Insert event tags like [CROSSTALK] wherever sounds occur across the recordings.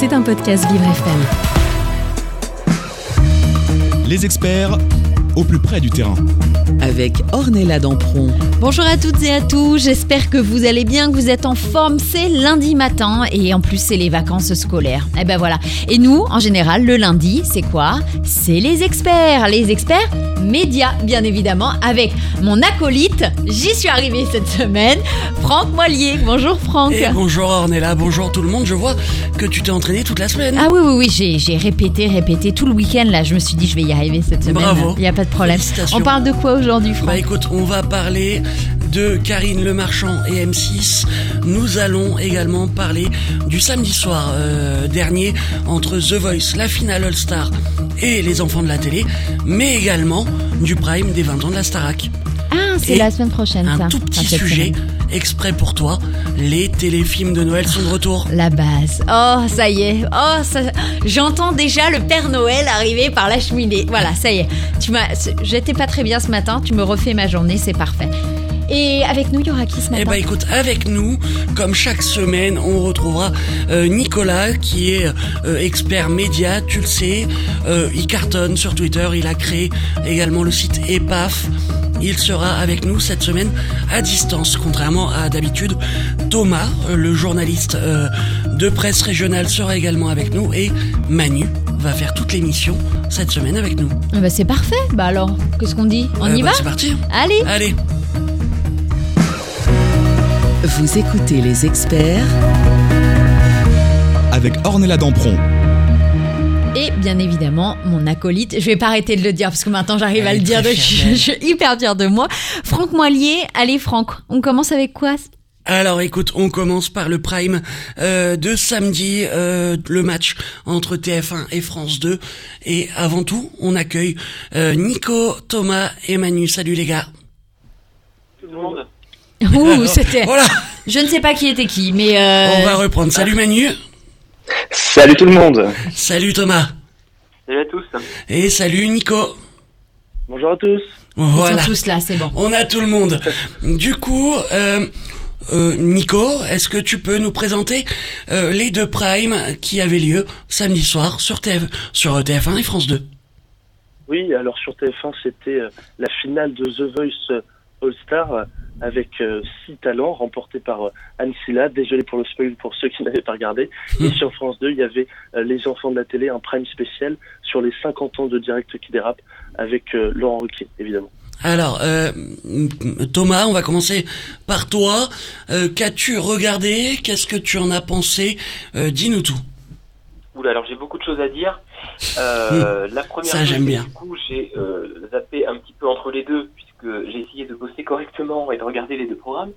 C'est un podcast Vivre FM. Les experts au plus près du terrain. avec Ornella Dampron. Bonjour à toutes et à tous, j'espère que vous allez bien, que vous êtes en forme. C'est lundi matin et en plus c'est les vacances scolaires. Et ben voilà. Et nous, en général, le lundi, c'est quoi? C'est les experts. Les experts médias, bien évidemment, avec mon acolyte. J'y suis arrivée cette semaine, Franck Moilier. Bonjour Franck. Et bonjour Ornella, bonjour tout le monde. Je vois que tu t'es entraîné toute la semaine. Ah oui, oui, oui, j'ai, répété, répété tout le week-end là. Je me suis dit, je vais y arriver cette semaine. Bravo. Il n'y a pas de problème. On parle de quoi aujourd'hui, Franck Bah écoute, on va parler de Karine Le Marchand et M6. Nous allons également parler du samedi soir euh, dernier entre The Voice, la finale All-Star et les enfants de la télé, mais également du prime des 20 ans de la Starac. Ah, c'est la semaine prochaine, ça. Un tout petit sujet semaine. Exprès pour toi. Les téléfilms de Noël sont de retour. La base. Oh, ça y est. Oh, ça... j'entends déjà le Père Noël arriver par la cheminée. Voilà, ça y est. Tu m'as, j'étais pas très bien ce matin. Tu me refais ma journée, c'est parfait. Et avec nous, il y aura qui ce Eh matin ben écoute, avec nous, comme chaque semaine, on retrouvera euh, Nicolas qui est euh, expert média, tu le sais. Euh, il cartonne sur Twitter, il a créé également le site EPAF. Il sera avec nous cette semaine à distance, contrairement à d'habitude. Thomas, euh, le journaliste euh, de presse régionale, sera également avec nous et Manu va faire toute l'émission cette semaine avec nous. Ah bah, c'est parfait. Bah alors, qu'est-ce qu'on dit? On Euh, y bah, va? C'est parti. Allez. Allez. Vous écoutez les experts Avec Ornella Dampron. Et bien évidemment, mon acolyte. Je vais pas arrêter de le dire parce que maintenant j'arrive à le dire. très Je, je suis hyper fière de moi. Franck Moilier. Allez, Franck. On commence avec quoi? Alors écoute, on commence par le prime euh, de samedi, euh, le match entre TF1 et France 2. Et avant tout, on accueille euh, Nico, Thomas et Manu. Salut les gars. tout le monde. Ouh, c'était. Voilà, Je ne sais pas qui était qui, mais. euh, on va reprendre. Salut Manu, Salut tout le monde. salut Thomas Salut à tous. et salut Nico. Bonjour à tous. Ils Voilà, sont tous là, c'est bon. on a tout le monde. Du coup, euh, euh, Nico, est-ce que tu peux nous présenter euh, les deux primes qui avaient lieu samedi soir sur, TF, sur TF1 et France 2 Oui, alors sur TF1, c'était euh, la finale de The Voice All Star euh, avec euh, six talents remportés par euh, Anne Silla. Désolé pour le spoil pour ceux qui n'avaient pas regardé. [LAUGHS] Et sur France 2, il y avait euh, Les Enfants de la télé, un prime spécial sur les 50 ans de direct qui dérape avec euh, Laurent Ruquier, évidemment. Alors, euh, Thomas, on va commencer par toi. Euh, Qu'as-tu regardé? Qu'est-ce que tu en as pensé? Euh, Dis-nous tout. Oula, alors j'ai beaucoup de choses à dire. Euh, [LAUGHS] la première Ça, chose, j'aime c'est bien. que, Du coup, j'ai euh, zappé un petit peu entre les deux puisque j'ai essayé de bosser correctement et de regarder les deux programmes.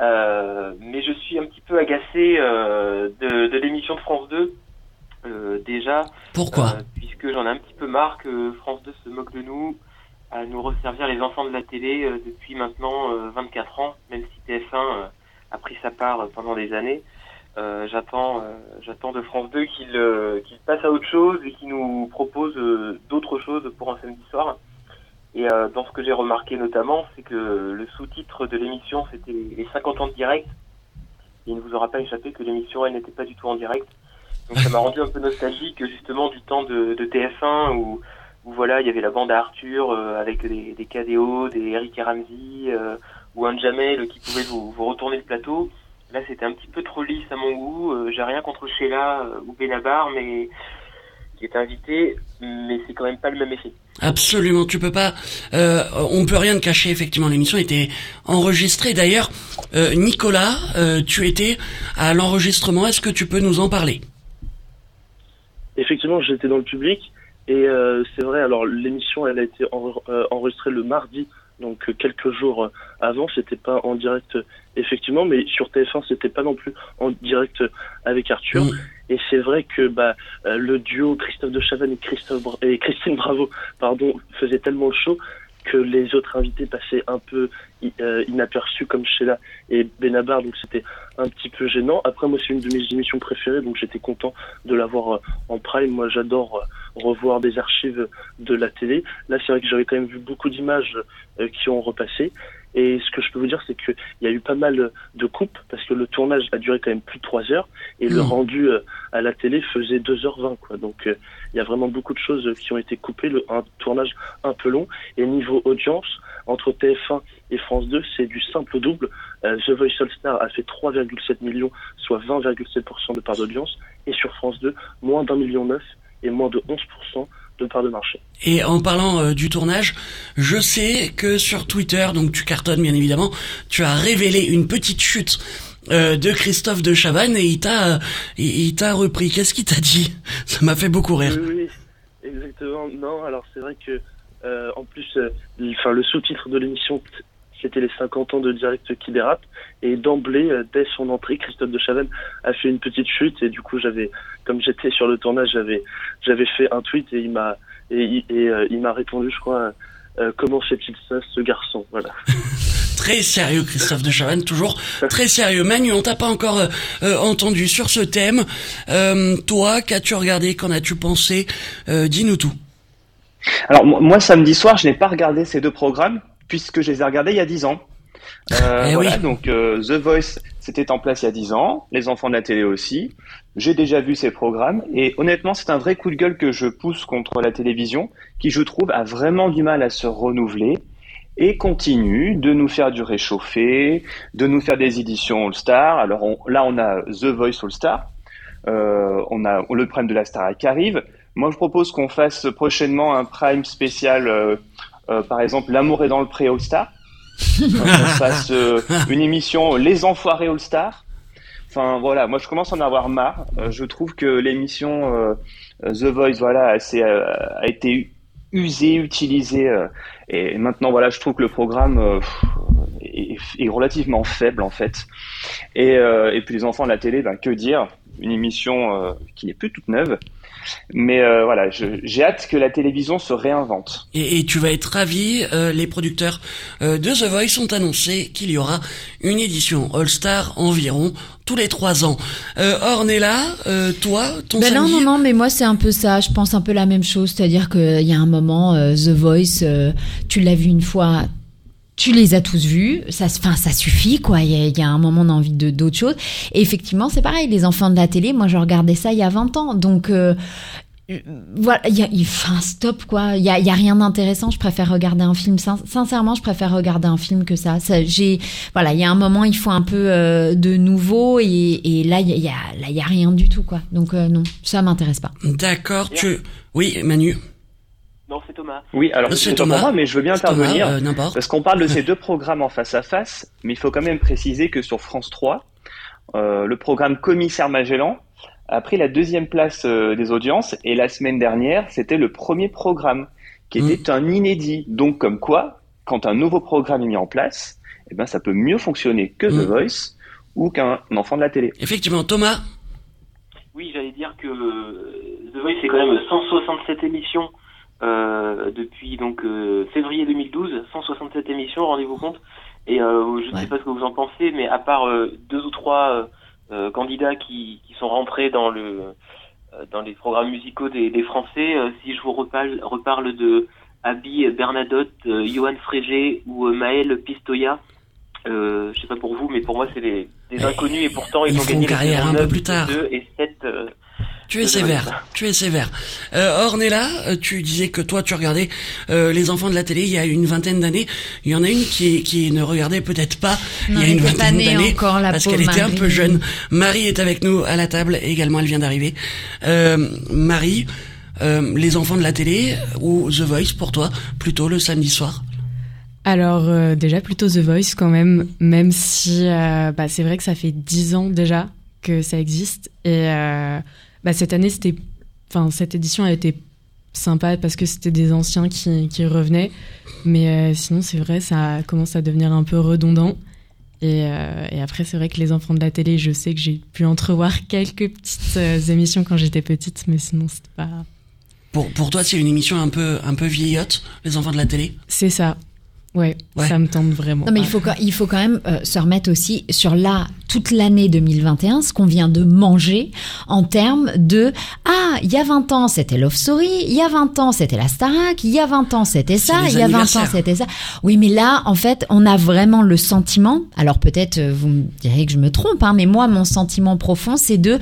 Euh, mais je suis un petit peu agacé euh, de, de l'émission de France 2. Euh, déjà, Pourquoi puisque j'en ai un petit peu marre que France 2 se moque de nous, à nous resservir les enfants de la télé depuis maintenant euh, 24 ans, même si TF1 euh, a pris sa part pendant des années. Euh, j'attends, euh, j'attends de France 2 qu'il euh, qu'il passe à autre chose et qu'il nous propose d'autres choses pour un samedi soir. Et euh, dans ce que j'ai remarqué notamment, c'est que le sous-titre de l'émission, c'était les 50 ans de direct. Il ne vous aura pas échappé que l'émission, elle n'était pas du tout en direct. Donc ça m'a rendu un peu nostalgique justement du temps de, de TF1 où, où voilà il y avait la bande à Arthur euh, avec des, des KDO, des Eric et Ramsey euh, ou un Jamel qui pouvait vous, vous retourner le plateau. Là c'était un petit peu trop lisse à mon goût. Euh, J'ai rien contre Sheila euh, ou Benabar mais qui est invité, mais c'est quand même pas le même effet. Absolument, tu peux pas. Euh, on peut rien te cacher. Effectivement, l'émission était enregistrée. D'ailleurs, euh, Nicolas, euh, tu étais à l'enregistrement. Est-ce que tu peux nous en parler? Effectivement, j'étais dans le public et euh, c'est vrai. Alors l'émission, elle a été en- euh, enregistrée le mardi, donc quelques jours avant. C'était pas en direct, effectivement, mais sur TF1, c'était pas non plus en direct avec Arthur. Mm. Et c'est vrai que bah, euh, le duo Christophe de Chavannes et, Christophe Bra- et Christine Bravo pardon, faisait tellement le show que les autres invités passaient un peu euh, inaperçus comme Sheila et Benabar, donc c'était un petit peu gênant. Après, moi, c'est une de mes émissions préférées, donc j'étais content de l'avoir euh, en prime. Moi, j'adore euh, revoir des archives de la télé. Là, c'est vrai que j'avais quand même vu beaucoup d'images qui ont repassé. Et ce que je peux vous dire, c'est qu'il y a eu pas mal de coupes parce que le tournage a duré quand même plus de trois heures et le Mhm. rendu euh, à la télé faisait 2h20 quoi. Donc euh, il y a vraiment beaucoup de choses qui ont été coupées, le, un tournage un peu long et niveau audience entre TF1 et France 2, c'est du simple double. Euh, The Voice All Star a fait 3,7 millions, soit 20,7% de part d'audience et sur France 2, moins d'un million neuf et moins de 11% de part de marché. Et en parlant euh, du tournage, je sais que sur Twitter, donc tu cartonnes bien évidemment, tu as révélé une petite chute euh, de Christophe de Chavannes et il t'a il, il t'a repris. Qu'est-ce qu'il t'a dit? [LAUGHS] Ça m'a fait beaucoup rire. Oui, oui, exactement. Non, alors c'est vrai que euh, en plus, euh, enfin le sous-titre de l'émission c'était les 50 ans de direct qui dérape et d'emblée euh, dès son entrée Christophe de Chavannes a fait une petite chute. Et du coup j'avais comme j'étais sur le tournage j'avais j'avais fait un tweet et il m'a et, euh, il m'a répondu je crois euh, comment fait-il ça ce garçon? Voilà. [LAUGHS] Très sérieux, Christophe de Chavannes, toujours. Très sérieux. Manu, on t'a pas encore euh, entendu sur ce thème. Euh, toi, qu'as-tu regardé? Qu'en as-tu pensé? Euh, Dis-nous tout. Alors mo- moi samedi soir, je n'ai pas regardé ces deux programmes puisque je les ai regardés il y a 10 ans. Euh, Eh voilà, oui. donc euh, The Voice, c'était en place il y a 10 ans, les enfants de la télé aussi. J'ai déjà vu ces programmes et honnêtement, c'est un vrai coup de gueule que je pousse contre la télévision qui je trouve a vraiment du mal à se renouveler et continue de nous faire du réchauffé, de nous faire des éditions All-Star. Alors on- là, on a The Voice All-Star, euh, on a le prime de la Star qui arrive. Moi, je propose qu'on fasse prochainement un prime spécial, euh, par exemple, L'amour est dans le pré All-Star. qu'on [LAUGHS] fasse euh, une émission Les Enfoirés All-Star. Enfin voilà, moi je commence à en avoir marre. Euh, je trouve que l'émission euh, The Voice, voilà, a, euh, été usée, utilisée, euh, et maintenant voilà, je trouve que le programme euh, est, est relativement faible en fait. Et, euh, et puis les enfants de la télé, ben que dire? Une émission euh, qui n'est plus toute neuve. Mais euh, voilà, je- j'ai hâte que la télévision se réinvente. Et, et tu vas être ravi, euh, les producteurs euh, de The Voice ont annoncé qu'il y aura une édition All-Star environ tous les trois ans. Euh, Ornella, euh, toi, ton Ben non, samedi non, non, mais moi c'est un peu ça. Je pense un peu la même chose. C'est-à-dire qu'il y a un moment, euh, The Voice, euh, tu l'as vu une fois, tu les as tous vus. Ça, enfin, ça suffit, quoi. Il y a, y a un moment, on a envie de d'autres choses. Et effectivement, c'est pareil. Les enfants de la télé, moi, je regardais ça il y a 20 ans. Donc, euh, voilà, il y a, enfin, stop, quoi. Il y a, y a rien d'intéressant. Je préfère regarder un film. Sin- Sincèrement, je préfère regarder un film que ça. ça j'ai, voilà, il y a un moment, il faut un peu euh, de nouveau. Et, et là, il y a, y a- y a rien du tout, quoi. Donc, euh, non, ça m'intéresse pas. D'accord, tu... Oui, Manu. Non, c'est Thomas. Oui, alors c'est Thomas. pour moi, mais je veux bien Thomas, intervenir. euh, n'importe. Parce qu'on parle de ces [LAUGHS] deux programmes en face à face, mais il faut quand même préciser que sur France 3, euh, le programme Commissaire Magellan a pris la deuxième place euh, des audiences et la semaine dernière, c'était le premier programme qui Mm. était un inédit. Donc comme quoi, quand un nouveau programme est mis en place, eh ben ça peut mieux fonctionner que The Mm. Voice ou qu'un enfant de la télé. Effectivement, Thomas? Oui, j'allais dire que euh, The Voice c'est quand même 167 émissions euh, depuis donc euh, février 2012, 167 émissions, rendez-vous compte. Et euh, je ne Ouais. sais pas ce que vous en pensez, mais à part deux ou trois candidats qui, qui sont rentrés dans le dans les programmes musicaux des, des Français, si je vous reparle, reparle de Abby Bernadotte, Johan Frégé ou Maël Pistoia, euh, je sais pas pour vous, mais pour moi c'est des, inconnus et pourtant ils, ils ont font gagné les carrière un peu 9, plus tard. 2 et 7 euh, Tu es sévère, tu es sévère. Euh, Ornella, euh, tu disais que toi tu regardais euh, les enfants de la télé il y a une vingtaine d'années. Il y en a une qui, qui ne regardait peut-être pas Non, il y a une vingtaine née d'années encore, la parce qu'elle était un peu jeune. Marie est avec nous à la table également, elle vient d'arriver. Euh, Marie, euh, les enfants de la télé ou The Voice pour toi plutôt le samedi soir? Alors euh, déjà plutôt The Voice quand même, même si euh, bah, c'est vrai que ça fait dix ans déjà que ça existe et euh, bah, cette année c'était, enfin cette édition a été sympa parce que c'était des anciens qui, qui revenaient, mais euh, sinon c'est vrai ça commence à devenir un peu redondant. Et, euh, et après c'est vrai que les enfants de la télé, je sais que j'ai pu entrevoir [LAUGHS] quelques petites euh, émissions quand j'étais petite, mais sinon c'était pas, Pour pour toi c'est une émission un peu un peu vieillotte les enfants de la télé? C'est ça, ouais, Ouais. ça me tente vraiment. Non, mais il faut, quand- il faut quand même euh, se remettre aussi sur là, toute l'année 2021, ce qu'on vient de manger en termes de Ah, il y a 20 ans, c'était Love Story, il y a 20 ans, c'était la Starac, il y a 20 ans, c'était ça, il y a 20 ans, c'était ça. Oui, mais là, en fait, on a vraiment le sentiment, alors peut-être euh, vous me direz que je me trompe, hein, mais moi, mon sentiment profond, c'est de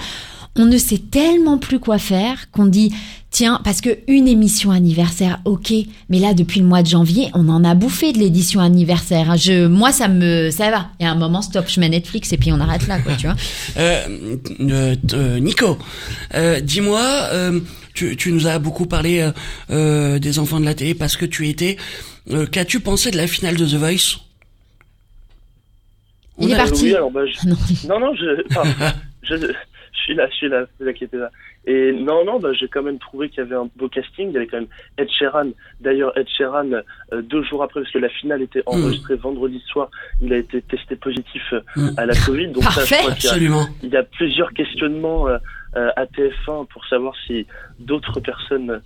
on ne sait tellement plus quoi faire qu'on dit tiens parce que une émission anniversaire ok mais là depuis le mois de janvier on en a bouffé de l'édition anniversaire hein. je moi ça me ça va il y a un moment stop je mets Netflix et puis on arrête là quoi tu vois [LAUGHS] Euh, euh, euh, Nico, euh, dis-moi, euh, tu, tu nous as beaucoup parlé euh, euh, des enfants de la télé parce que tu étais. Euh, Qu'as-tu pensé de la finale de The Voice? Il est a- parti. Oui, alors, bah, je- non Non, non, je, enfin, [LAUGHS] je, je suis là, je suis là. Et non, non, bah, j'ai quand même trouvé qu'il y avait un beau casting. Il y avait quand même Ed Sheeran. D'ailleurs, Ed Sheeran, euh, deux jours après, parce que la finale était enregistrée vendredi soir, il a été testé positif euh, Mm. à la Covid. Donc ça, je Parfait. crois qu'il y a- Absolument. il y a plusieurs questionnements euh, euh, à TF1 pour savoir si d'autres personnes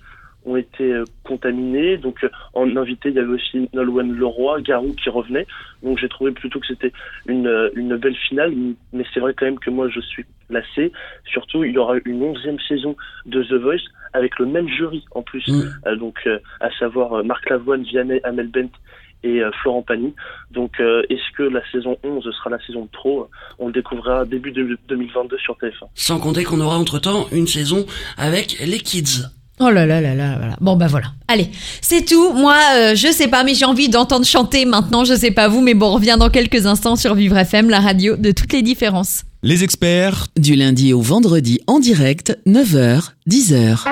ont été euh, contaminées. Donc euh, en invité, il y avait aussi Nolwenn Leroy, Garou qui revenait. Donc j'ai trouvé plutôt que c'était une, euh, une belle finale. Mais c'est vrai quand même que moi je suis lassé. Surtout, il y aura une onzième saison de The Voice avec le même jury en plus. Mm. Euh, donc euh, à savoir euh, Marc Lavoine, Vianney, Amel Bent et Florent Pagny. Donc euh, est-ce que la saison 11 sera la saison de trop On le découvrira début de 2022 sur TF1. Sans compter qu'on aura entre-temps une saison avec les kids. Oh là là là là voilà. Bon bah voilà. Allez, c'est tout. Moi, euh, je sais pas, mais j'ai envie d'entendre chanter maintenant. Je sais pas vous, mais bon, on revient dans quelques instants sur Vivre FM, la radio de toutes les différences. Les experts Du lundi au vendredi en direct, 9h, 10h.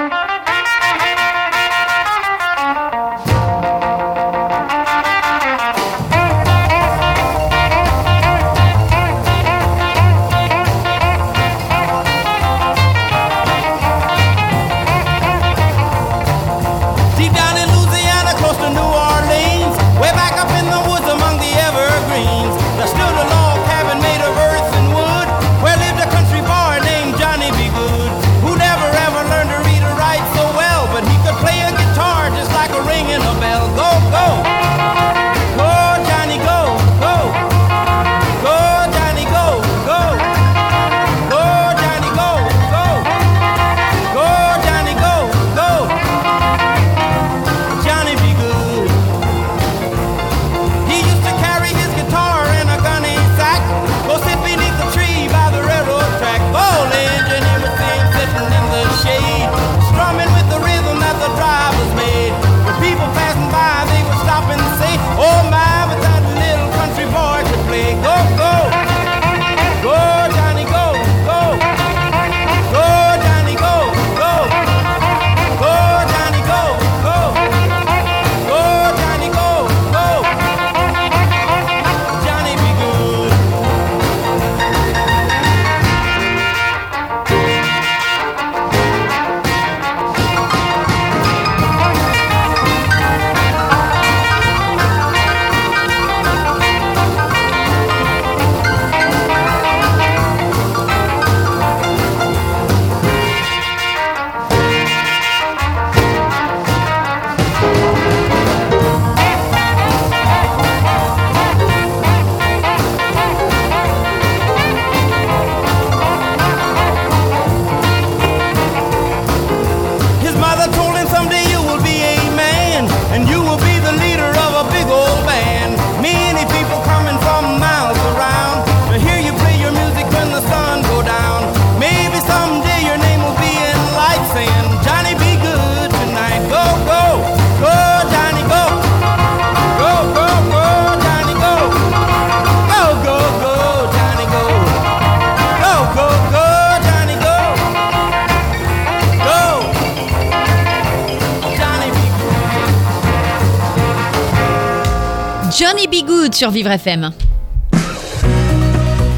Sur Vivre FM.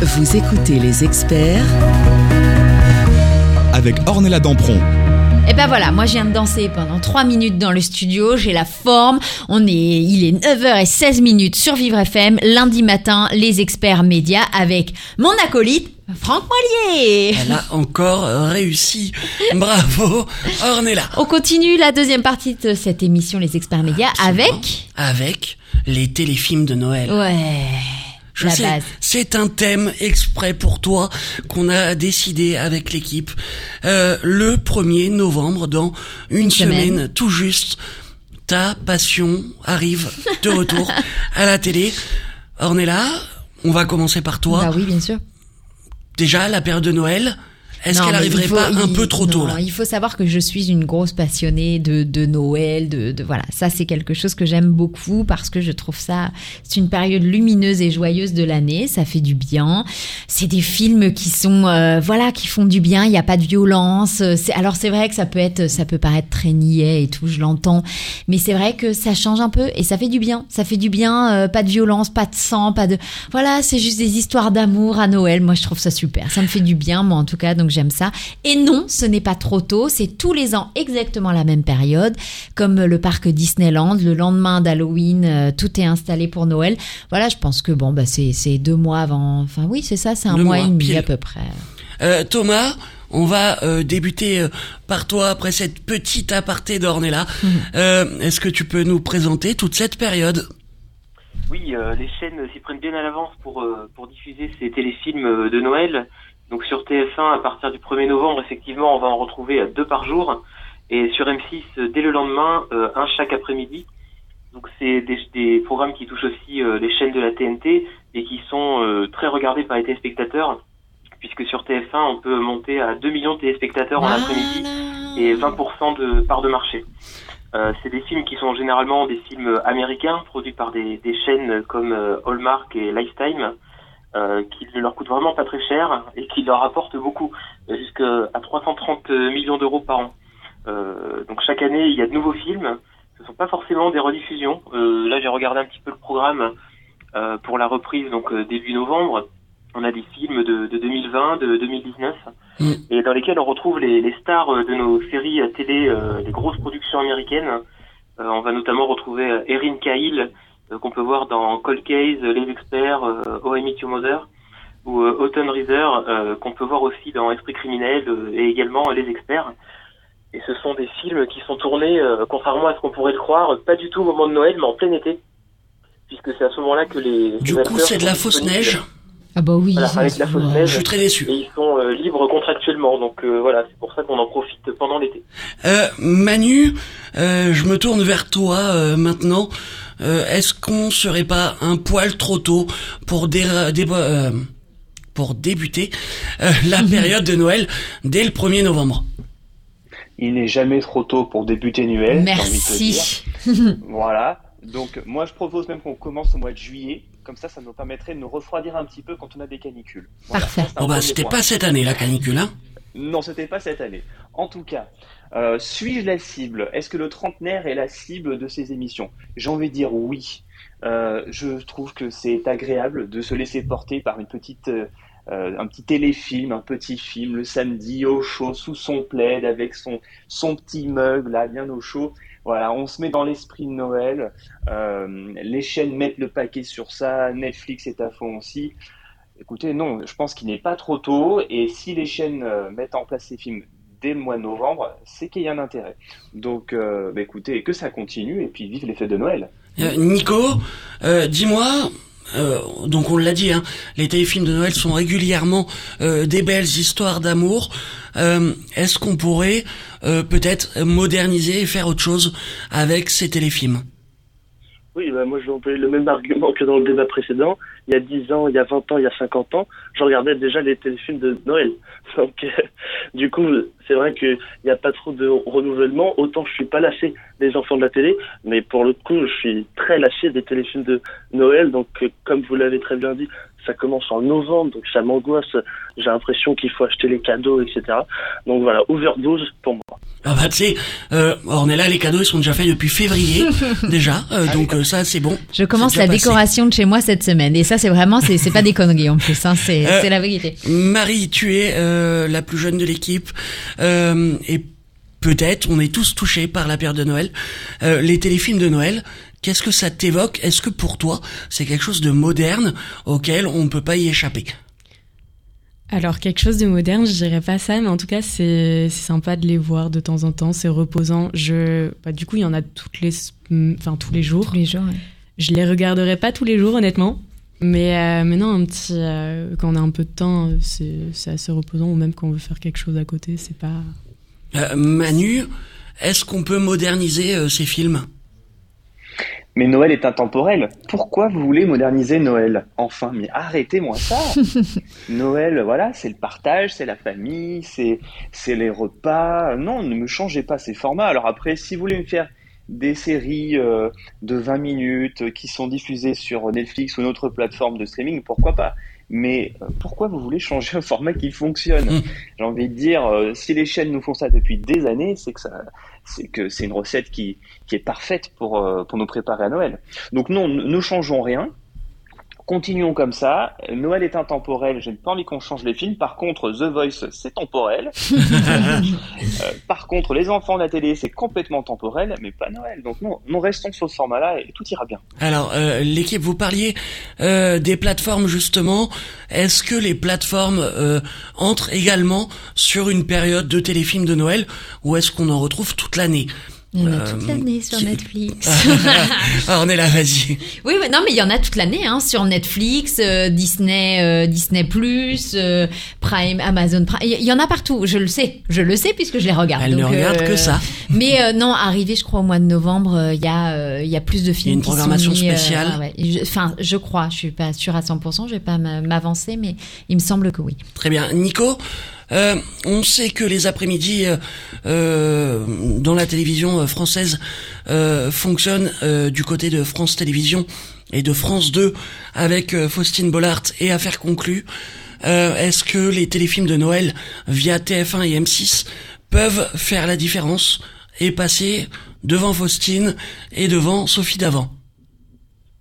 Vous écoutez les experts avec Ornella Dampron. Et ben voilà, moi je viens de danser pendant 3 minutes dans le studio, j'ai la forme, on est, il est 9h16 minutes sur Vivre FM, lundi matin, les experts médias avec mon acolyte, Franck Moilier. Elle a encore réussi. Bravo, Ornella. On continue la deuxième partie de cette émission, les experts médias, avec... Avec les téléfilms de Noël. Ouais, Je la sais, base. c'est un thème exprès pour toi qu'on a décidé avec l'équipe euh, le 1er novembre dans une, Une semaine. semaine. tout juste. Ta passion arrive de retour [LAUGHS] à la télé. Ornella, on va commencer par toi. Bah oui, bien sûr. Déjà, la période de Noël, Est-ce qu'elle arriverait faut- pas un il- peu trop tôt non, là? Il faut savoir que je suis une grosse passionnée de, de Noël, de, de- voilà. Ça, c'est quelque chose que j'aime beaucoup parce que je trouve ça, c'est une période lumineuse et joyeuse de l'année. Ça fait du bien. C'est des films qui sont, euh, voilà, qui font du bien. Il n'y a pas de violence. Alors c'est vrai que ça peut être, ça peut paraître très niais et tout, je l'entends. Mais c'est vrai que ça change un peu et ça fait du bien. Ça fait du bien. euh, pas de violence, pas de sang, pas de, voilà, c'est juste des histoires d'amour à Noël. Moi, je trouve ça super. Ça me fait du bien, moi en tout cas, donc j'aime ça. Et non, ce n'est pas trop tôt. C'est tous les ans exactement la même période, comme le parc Disneyland. Le lendemain d'Halloween, euh, tout est installé pour Noël. Voilà, je pense que bon, bah c'est deux mois avant. Enfin oui, c'est ça, c'est un mois, mois, et demi pile. à peu près. Euh, Thomas, on va euh, débuter euh, par toi après cette petite aparté d'Ornella. Mhm. Euh, Est-ce que tu peux nous présenter toute cette période? Oui, euh, les chaînes s'y prennent bien à l'avance pour, euh, pour diffuser ces téléfilms de Noël. Donc sur TF1, à partir du 1er novembre, effectivement, on va en retrouver euh, deux par jour. Et sur M6, euh, dès le lendemain, euh, un chaque après-midi. Donc c'est des, des programmes qui touchent aussi euh, les chaînes de la TNT et qui sont euh, très regardés par les téléspectateurs. Puisque sur TF1, on peut monter à 2 millions de téléspectateurs en après-midi et 20% de part de marché. Euh, c'est des films qui sont généralement des films américains produits par des, des chaînes comme Hallmark et Lifetime euh, qui ne leur coûtent vraiment pas très cher et qui leur apportent beaucoup, jusqu'à 330 millions d'euros par an. Euh, donc chaque année, il y a de nouveaux films. Ce ne sont pas forcément des rediffusions. Euh, là, j'ai regardé un petit peu le programme pour la reprise, donc début novembre. On a des films de, de 2020, de 2019, Mm. et dans lesquels on retrouve les, les stars de nos séries télé, les grosses productions américaines. On va notamment retrouver Erin Cahill, qu'on peut voir dans Cold Case, euh, Les Experts, euh, Your Mother, ou euh, Autumn River, euh, qu'on peut voir aussi dans Esprit criminel euh, et également euh, Les Experts. Et ce sont des films qui sont tournés, euh, contrairement à ce qu'on pourrait le croire, pas du tout au moment de Noël, mais en plein été. Puisque c'est à ce moment-là que les... Du les coup, c'est de la fausse neige Ah bah oui. Voilà, avec la fausse neige. Je suis très déçu. Et ils sont euh, libres contractuellement, donc euh, voilà, c'est pour ça qu'on en profite pendant l'été. Euh, Manu, euh, je me tourne vers toi euh, maintenant. Euh, Est-ce qu'on serait pas un poil trop tôt pour dé dé- euh, pour débuter euh, [LAUGHS] la période de Noël dès le 1er novembre? Il n'est jamais trop tôt pour débuter Noël. dire. Merci. [LAUGHS] Voilà. Donc, moi, je propose même qu'on commence au mois de juillet. Comme ça, ça nous permettrait de nous refroidir un petit peu quand on a des canicules. Voilà, Parfait. Bon bah premier c'était pas cette année la canicule hein Non, c'était pas cette année. En tout cas, euh, suis-je la cible? Est-ce que le trentenaire est la cible de ces émissions? J'ai envie de dire oui. Euh, je trouve que c'est agréable de se laisser porter par une petite, euh, un petit téléfilm, un petit film le samedi au chaud sous son plaid avec son son petit mug là bien au chaud. Voilà, on se met dans l'esprit de Noël. Les chaînes mettent le paquet sur ça. Netflix est à fond aussi. Écoutez, non, je pense qu'il n'est pas trop tôt. Et si les chaînes mettent en place ces films dès le mois de novembre, c'est qu'il y a un intérêt. Donc, euh, bah, écoutez, que ça continue et puis vive les fêtes de Noël. Euh, Nico, euh, dis-moi, euh, donc on l'a dit, hein, les téléfilms de Noël sont régulièrement euh, des belles histoires d'amour. Euh, Est-ce qu'on pourrait euh, peut-être moderniser et faire autre chose avec ces téléfilms? Oui, bah, moi je vais employer le même argument que dans le débat précédent. Il y a 10 ans, il y a 20 ans, il y a 50 ans, je regardais déjà les téléfilms de Noël. [LAUGHS] Donc, euh, du coup, c'est vrai qu'il n'y a pas trop de renouvellement. Autant je suis pas lassé des enfants de la télé, mais pour le coup, je suis très lassé des téléfilms de Noël. Donc, euh, comme vous l'avez très bien dit, ça commence en novembre, donc ça m'angoisse. J'ai l'impression qu'il faut acheter les cadeaux, etc. Donc voilà, overdose pour moi. Ah bah tu sais, euh, Ornella, les cadeaux ils sont déjà faits depuis février [LAUGHS] déjà, euh, donc euh, ça c'est bon. Je commence la passé. décoration de chez moi cette semaine. Et ça, c'est vraiment, c'est c'est pas des conneries en plus. Hein, c'est Euh, c'est la vérité. Marie, tu es euh, la plus jeune de l'équipe euh, et peut-être on est tous touchés par la période de Noël. Euh, les téléfilms de Noël, qu'est-ce que ça t'évoque? Est-ce que pour toi c'est quelque chose de moderne auquel on ne peut pas y échapper? Alors quelque chose de moderne, je dirais pas ça, mais en tout cas c'est sympa de les voir de temps en temps, c'est reposant. Je, bah, du coup il y en a toutes les, enfin tous les jours. Tous les jours. ouais. Je les regarderai pas tous les jours honnêtement, mais euh, mais non un petit euh, quand on a un peu de temps, c'est c'est assez reposant ou même quand on veut faire quelque chose à côté, c'est pas. Euh, Manu, est-ce qu'on peut moderniser euh, ces films? Mais Noël est intemporel. Pourquoi vous voulez moderniser Noël? Enfin, mais arrêtez-moi ça. [LAUGHS] Noël, voilà, c'est le partage, c'est la famille, c'est c'est les repas. Non, ne me changez pas ces formats. Alors après, si vous voulez me faire des séries euh, de 20 minutes euh, qui sont diffusées sur Netflix ou une autre plateforme de streaming, pourquoi pas? Mais euh, pourquoi vous voulez changer un format qui fonctionne? [LAUGHS] J'ai envie de dire, si les chaînes nous font ça depuis des années, c'est que ça, c'est que c'est une recette qui, qui est parfaite pour, euh, pour nous préparer à Noël. Donc non, ne changeons rien. Continuons comme ça. Noël est intemporel. J'ai pas envie qu'on change les films. Par contre, The Voice, c'est temporel. [LAUGHS] Euh, par contre, les enfants de la télé, c'est complètement temporel, mais pas Noël. Donc non, nous restons sur ce format-là et tout ira bien. Alors, euh, l'équipe, vous parliez euh, des plateformes justement. Est-ce que les plateformes euh, entrent également sur une période de téléfilm de Noël ou est-ce qu'on en retrouve toute l'année? Il y en a Euh, toute l'année sur qui- Netflix. [LAUGHS] Ah, on est là, vas-y. Oui, oui, non, mais il y en a toute l'année hein, sur Netflix, euh, Disney, euh, Disney Plus, Prime, Amazon Prime. Il y- il y en a partout. Je le sais, je le sais puisque je les regarde. Elle ne regarde que ça. Mais non, arrivé, je crois au mois de novembre, il y a, il y a plus de films. une qui sont programmation mis, euh, spéciale ouais, ouais. Je- Enfin, je crois. Je suis pas sûre à 100%. Je vais pas m'a- m'avancer, mais il me semble que oui. Très bien. Nico, euh, on sait que les après-midi euh, euh, dans la télévision euh, française euh, fonctionnent du côté de France Télévisions et de France 2 avec Faustine Bollard et Affaires conclues. Est-ce que les téléfilms de Noël via TF1 et M6 peuvent faire la différence et passer devant Faustine et devant Sophie Davant?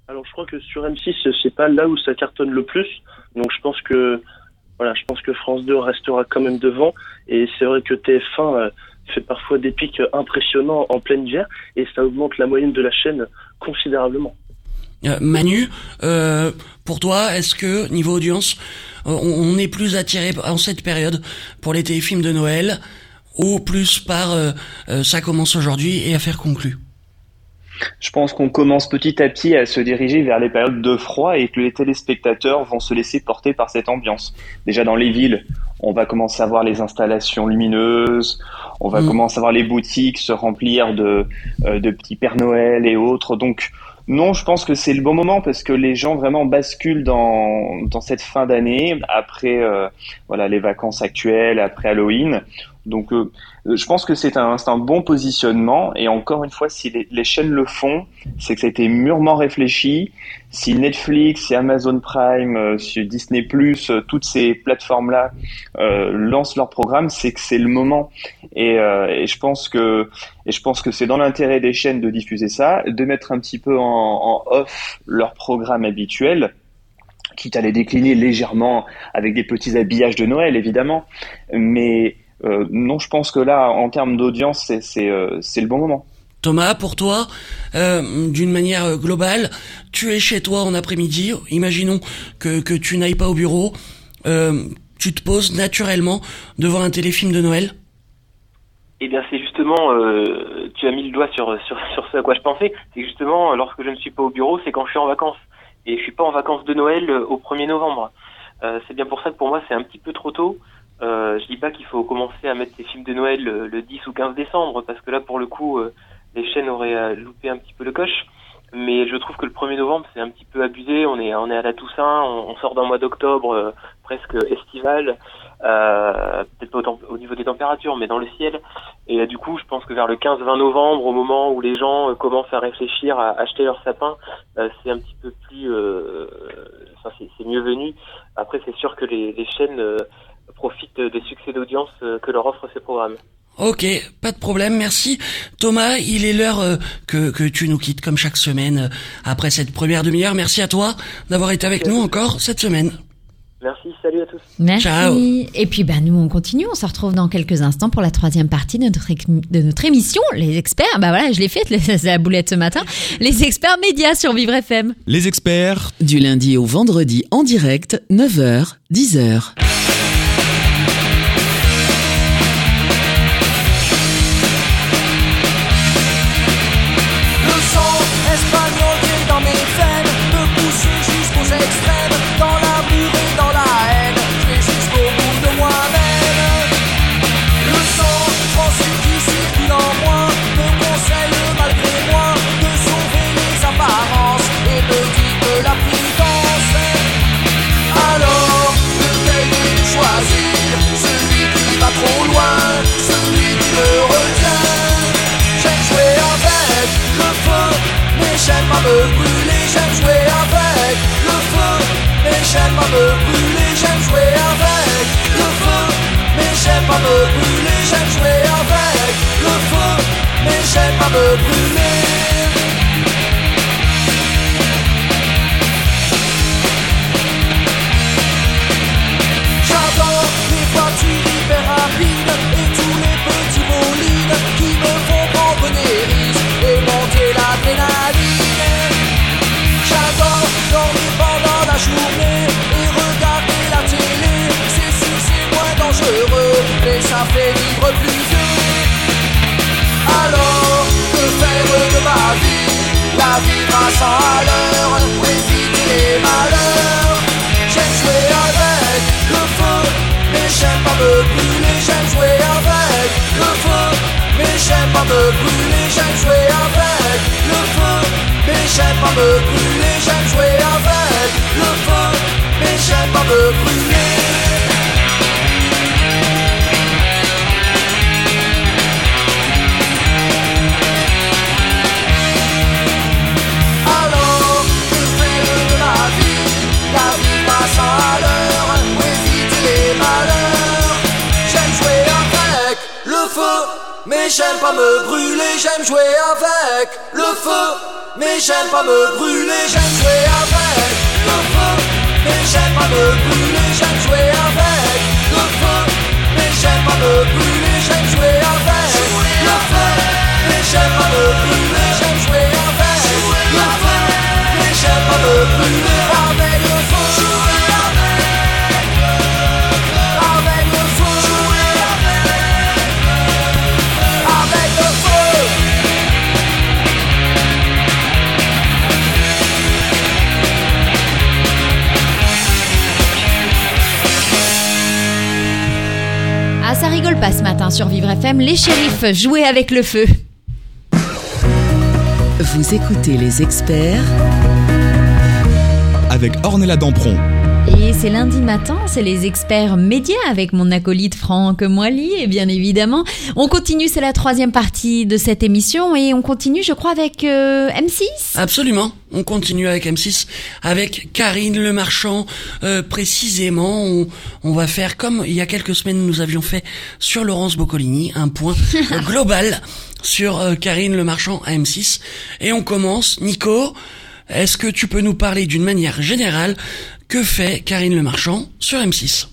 Alors je crois que sur M6 c'est pas là où ça cartonne le plus, donc je pense que voilà, je pense que France 2 restera quand même devant. Et c'est vrai que TF1 euh, fait parfois des pics impressionnants en plein hiver et ça augmente la moyenne de la chaîne considérablement. Euh, Manu, euh, pour toi, est-ce que niveau audience, euh, on, est plus attiré en cette période pour les téléfilms de Noël ou plus par euh, euh, ça commence aujourd'hui et affaire conclue? Je pense qu'on commence petit à petit à se diriger vers les périodes de froid et que les téléspectateurs vont se laisser porter par cette ambiance. Déjà dans les villes, on va commencer à voir les installations lumineuses, on va Mm. commencer à voir les boutiques se remplir de, euh, de petits Père Noël et autres. Donc non, je pense que c'est le bon moment parce que les gens vraiment basculent dans, dans cette fin d'année après euh, voilà les vacances actuelles, après Halloween. Donc euh, je pense que c'est un, un bon positionnement et encore une fois, si les, les chaînes le font, c'est que ça a été mûrement réfléchi. Si Netflix, si Amazon Prime, euh, si Disney+, euh, toutes ces plateformes-là euh, lancent leur programme, c'est que c'est le moment. Et, et je pense que et je pense que c'est dans l'intérêt des chaînes de diffuser ça, de mettre un petit peu en, en off leur programme habituel quitte à les décliner légèrement avec des petits habillages de Noël, évidemment. Mais euh, non, je pense que là, en termes d'audience, c'est c'est euh, c'est le bon moment. Thomas, pour toi, euh, d'une manière globale, tu es chez toi en après-midi, imaginons que, que tu n'ailles pas au bureau, euh, tu te poses naturellement devant un téléfilm de Noël Eh bien, c'est justement, euh, tu as mis le doigt sur, sur, [LAUGHS] sur ce à quoi je pensais, c'est justement, lorsque je ne suis pas au bureau, c'est quand je suis en vacances. Et je suis pas en vacances de Noël euh, au 1er novembre. Euh, c'est bien pour ça que pour moi, c'est un petit peu trop tôt. Euh, je dis pas qu'il faut commencer à mettre des films de Noël le, le 10 ou 15 décembre, parce que là, pour le coup, euh, les chaînes auraient euh, loupé un petit peu le coche. Mais je trouve que le 1er novembre, c'est un petit peu abusé. On est, on est à la Toussaint, on, sort d'un mois d'octobre euh, presque estival. Euh, peut-être pas autant au niveau des températures, mais dans le ciel. Et euh, du coup, je pense que vers le 15-20 novembre, au moment où les gens euh, commencent à réfléchir à acheter leur sapin, euh, c'est un petit peu plus, euh, enfin, c'est, mieux venu. Après, c'est sûr que les, les chaînes euh, profitent des succès d'audience euh, que leur offrent ces programmes. Ok, pas de problème, merci. Thomas, il est l'heure euh, que, que tu nous quittes comme chaque semaine euh, après cette première demi-heure. Merci à toi d'avoir été avec nous encore cette semaine. Merci, salut à tous. Merci. Ciao. Et puis bah nous on continue, on se retrouve dans quelques instants pour la troisième partie de notre, de notre émission, les experts. Bah voilà, je l'ai faite, [LAUGHS] c'est la boulette ce matin. Les experts médias sur Vivre FM. Les experts Du lundi au vendredi en direct, 9h, 10h. Me brûler, j'aime jouer avec le feu. Mais j'aime pas me brûler, j'aime jouer avec le feu. Mais j'aime pas me brûler. Me brûler. J'aime jouer avec le feu, mais j'aime pas me brûler. Mais j'aime pas me brûler. J'aime jouer avec le feu, mais j'aime pas me brûler. J'aime jouer avec le feu, mais j'aime pas me brûler. J'aime jouer avec le feu, mais j'aime pas me brûler. J'aime jouer avec le feu, mais j'aime pas me brûler. J'aime jouer avec le feu, mais j'aime pas me brûler. Pas ce matin sur Vivre FM. Les shérifs jouaient avec le feu. Vous écoutez les experts Avec Ornella Dampron. Et c'est lundi matin, c'est les experts médias avec mon acolyte Franck Moily, et bien évidemment. On continue, c'est la troisième partie de cette émission, et on continue, je crois, avec euh, M6. Absolument. On continue avec M6, avec Karine Le Marchand. Euh, précisément, on, on va faire comme il y a quelques semaines nous avions fait sur Laurence Boccolini, un point [LAUGHS] global sur euh, Karine Le Marchand à M6. Et on commence. Nico, est-ce que tu peux nous parler d'une manière générale que fait Karine Le Marchand sur M6